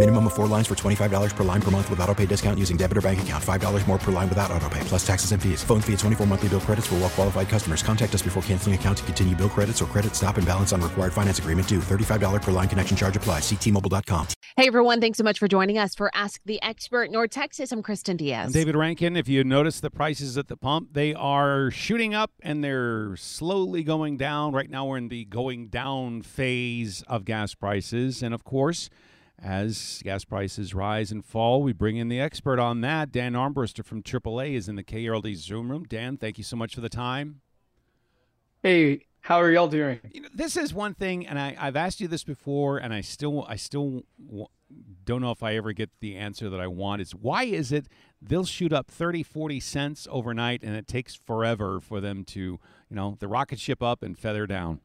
Minimum of four lines for $25 per line per month with auto pay discount using debit or bank account. $5 more per line without auto pay, plus taxes and fees. Phone fee at 24 monthly bill credits for well qualified customers. Contact us before canceling account to continue bill credits or credit stop and balance on required finance agreement due. $35 per line connection charge applies. Ctmobile.com. Hey everyone, thanks so much for joining us for Ask the Expert North Texas. I'm Kristen Diaz. I'm David Rankin. If you notice the prices at the pump, they are shooting up and they're slowly going down. Right now, we're in the going down phase of gas prices. And of course, as gas prices rise and fall, we bring in the expert on that. Dan Armbruster from AAA is in the KRLD Zoom room. Dan, thank you so much for the time. Hey, how are y'all doing? You know, this is one thing, and I, I've asked you this before, and I still, I still w- don't know if I ever get the answer that I want. Is why is it they'll shoot up 30, 40 cents overnight, and it takes forever for them to, you know, the rocket ship up and feather down?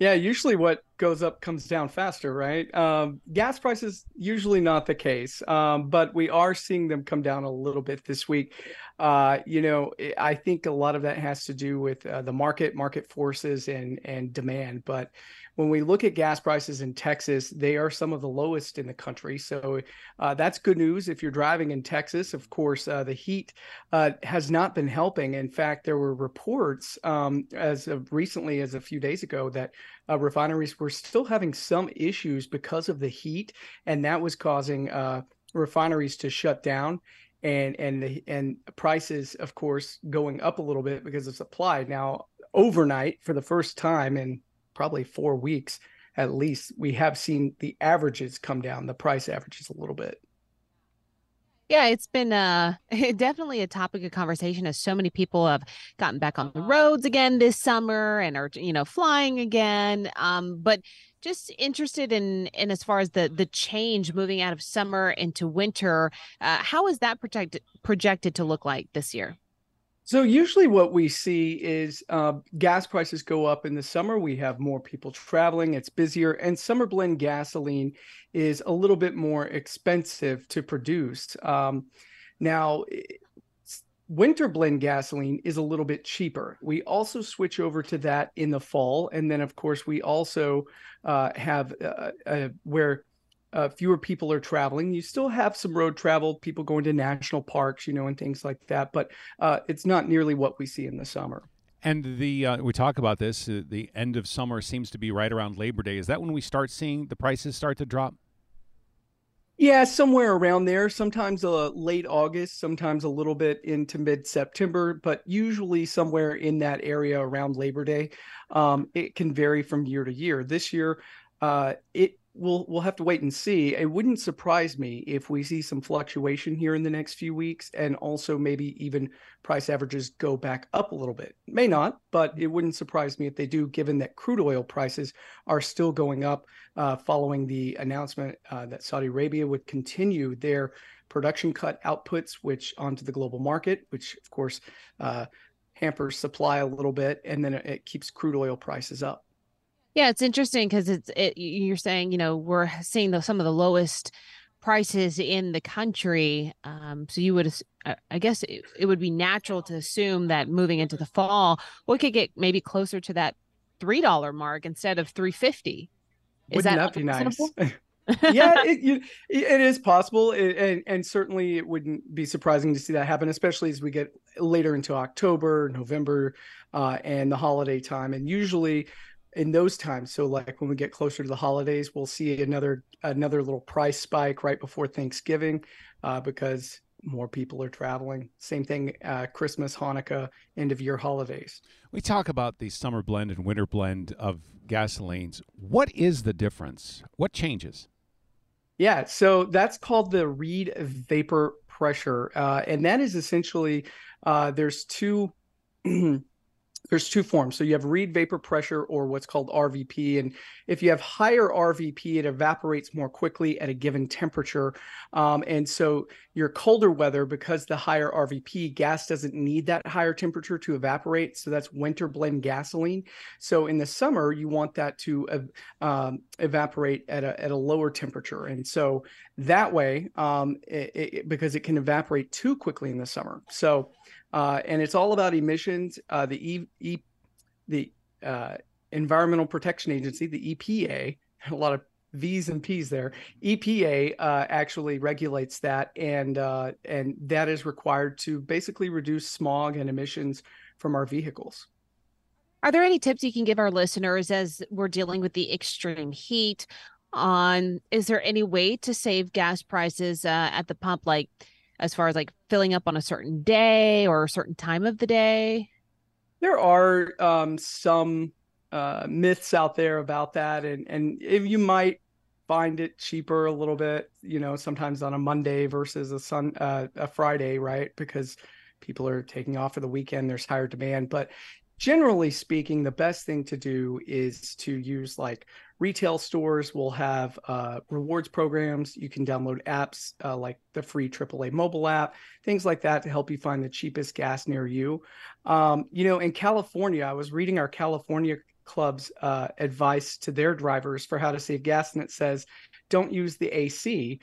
Yeah, usually what goes up comes down faster, right? Um, gas prices usually not the case, um, but we are seeing them come down a little bit this week. Uh, you know, I think a lot of that has to do with uh, the market, market forces, and and demand. But when we look at gas prices in Texas, they are some of the lowest in the country. So uh, that's good news. If you're driving in Texas, of course, uh, the heat uh, has not been helping. In fact, there were reports um, as of recently as a few days ago that uh, refineries were still having some issues because of the heat, and that was causing uh, refineries to shut down and and the, and prices of course going up a little bit because of supply now overnight for the first time in probably four weeks at least, we have seen the averages come down, the price averages a little bit. Yeah, it's been uh definitely a topic of conversation as so many people have gotten back on the roads again this summer and are you know flying again. Um, but just interested in in as far as the the change moving out of summer into winter, uh, how is that projected projected to look like this year? So usually what we see is uh, gas prices go up in the summer. We have more people traveling. It's busier, and summer blend gasoline is a little bit more expensive to produce. Um, now, winter blend gasoline is a little bit cheaper. We also switch over to that in the fall, and then of course we also uh, have uh, uh where uh, fewer people are traveling. You still have some road travel, people going to national parks, you know, and things like that, but uh, it's not nearly what we see in the summer. And the uh, we talk about this. Uh, the end of summer seems to be right around Labor Day. Is that when we start seeing the prices start to drop? Yeah, somewhere around there. Sometimes uh, late August, sometimes a little bit into mid September, but usually somewhere in that area around Labor Day. Um, it can vary from year to year. This year, uh, it we'll we'll have to wait and see. It wouldn't surprise me if we see some fluctuation here in the next few weeks, and also maybe even price averages go back up a little bit. May not, but it wouldn't surprise me if they do, given that crude oil prices are still going up uh, following the announcement uh, that Saudi Arabia would continue their production cut outputs, which onto the global market, which of course uh, hampers supply a little bit, and then it keeps crude oil prices up. Yeah, it's interesting because it's it, you're saying you know we're seeing the, some of the lowest prices in the country. Um, so you would, I guess, it, it, would be natural to assume that moving into the fall, we could get maybe closer to that three dollar mark instead of three fifty. Is Wouldn't that, that be nice? yeah, it, it is possible, and, and certainly it wouldn't be surprising to see that happen, especially as we get later into October, November, uh, and the holiday time. And usually, in those times. So like when we get closer to the holidays we'll see another another little price spike right before thanksgiving uh, because more people are traveling. Same thing uh, christmas hanukkah end of year holidays. We talk about the summer blend and winter blend of gasolines. What is the difference? What changes? Yeah, so that's called the Reid vapor pressure, uh, and that is essentially uh, there's two there's two forms. So you have Reid vapor pressure or what's called RVP. And if you have higher RVP, it evaporates more quickly at a given temperature. Um, and so your colder weather, because the higher RVP, gas doesn't need that higher temperature to evaporate. So that's winter blend gasoline. So in the summer, you want that to um, evaporate at a, at a lower temperature. And so that way, um, it, it, because it can evaporate too quickly in the summer. So uh, and it's all about emissions. Uh, the e, e the uh, Environmental Protection Agency, the EPA, a lot of V's and P's there. EPA uh, actually regulates that, and uh, and that is required to basically reduce smog and emissions from our vehicles. Are there any tips you can give our listeners as we're dealing with the extreme heat? On is there any way to save gas prices uh, at the pump, like? As far as like filling up on a certain day or a certain time of the day? There are um, some uh, myths out there about that, and and if you might find it cheaper a little bit, you know, sometimes on a Monday versus a sun uh, a Friday, right? Because people are taking off for the weekend, there's higher demand, but generally speaking, the best thing to do is to use like retail stores will have uh, rewards programs. You can download apps uh, like the free AAA mobile app, things like that to help you find the cheapest gas near you. Um, you know, in California, I was reading our California club's uh, advice to their drivers for how to save gas, and it says, don't use the AC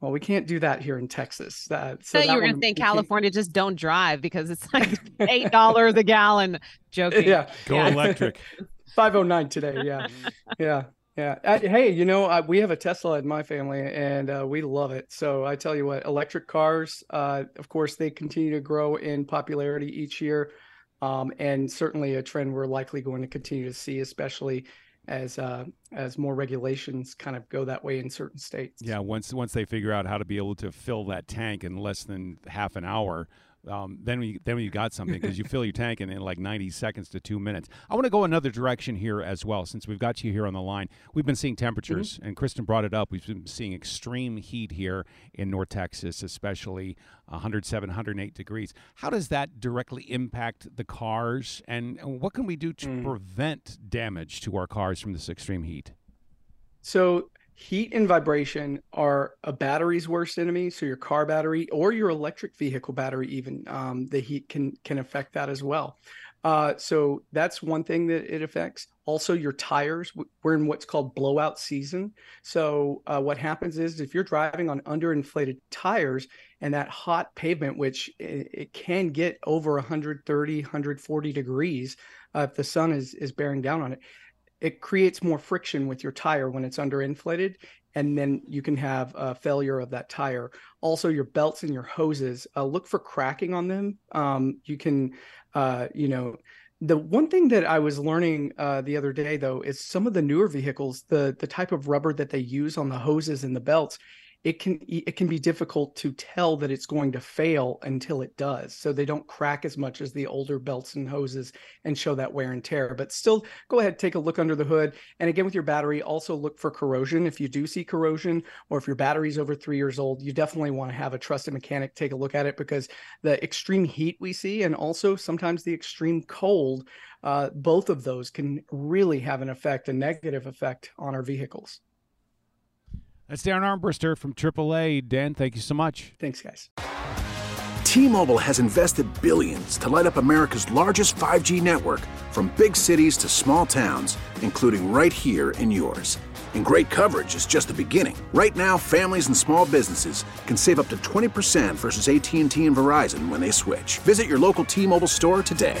well, we can't do that here in Texas. Uh, so you were going to say California, just don't drive because it's like eight dollars a gallon. Joking. Yeah, go yeah. electric. Five oh nine today. Yeah, yeah, yeah. Uh, hey, you know uh, we have a Tesla in my family, and uh, we love it. So I tell you what, electric cars, uh, of course, they continue to grow in popularity each year, um, and certainly a trend we're likely going to continue to see, especially as uh, as more regulations kind of go that way in certain states. Yeah, once once they figure out how to be able to fill that tank in less than half an hour, um, then we then you got something because you fill your tank in, in like 90 seconds to two minutes. I want to go another direction here as well since we've got you here on the line. We've been seeing temperatures, mm-hmm. and Kristen brought it up. We've been seeing extreme heat here in North Texas, especially 107, 108 degrees. How does that directly impact the cars, and what can we do to mm. prevent damage to our cars from this extreme heat? So heat and vibration are a battery's worst enemy so your car battery or your electric vehicle battery even um, the heat can can affect that as well. Uh, so that's one thing that it affects. Also your tires we're in what's called blowout season. So uh, what happens is if you're driving on underinflated tires and that hot pavement which it, it can get over 130 140 degrees uh, if the sun is is bearing down on it it creates more friction with your tire when it's underinflated and then you can have a failure of that tire. Also your belts and your hoses uh, look for cracking on them. Um, you can uh, you know the one thing that i was learning uh, the other day though is some of the newer vehicles the the type of rubber that they use on the hoses and the belts it can it can be difficult to tell that it's going to fail until it does. So they don't crack as much as the older belts and hoses and show that wear and tear. But still go ahead take a look under the hood. And again with your battery also look for corrosion. If you do see corrosion or if your battery's over three years old you definitely want to have a trusted mechanic take a look at it because the extreme heat we see and also sometimes the extreme cold uh, both of those can really have an effect a negative effect on our vehicles that's Darren Armbruster from AAA. Dan, thank you so much. Thanks, guys. T-Mobile has invested billions to light up America's largest 5G network from big cities to small towns, including right here in yours. And great coverage is just the beginning. Right now, families and small businesses can save up to 20% versus AT&T and Verizon when they switch. Visit your local T-Mobile store today.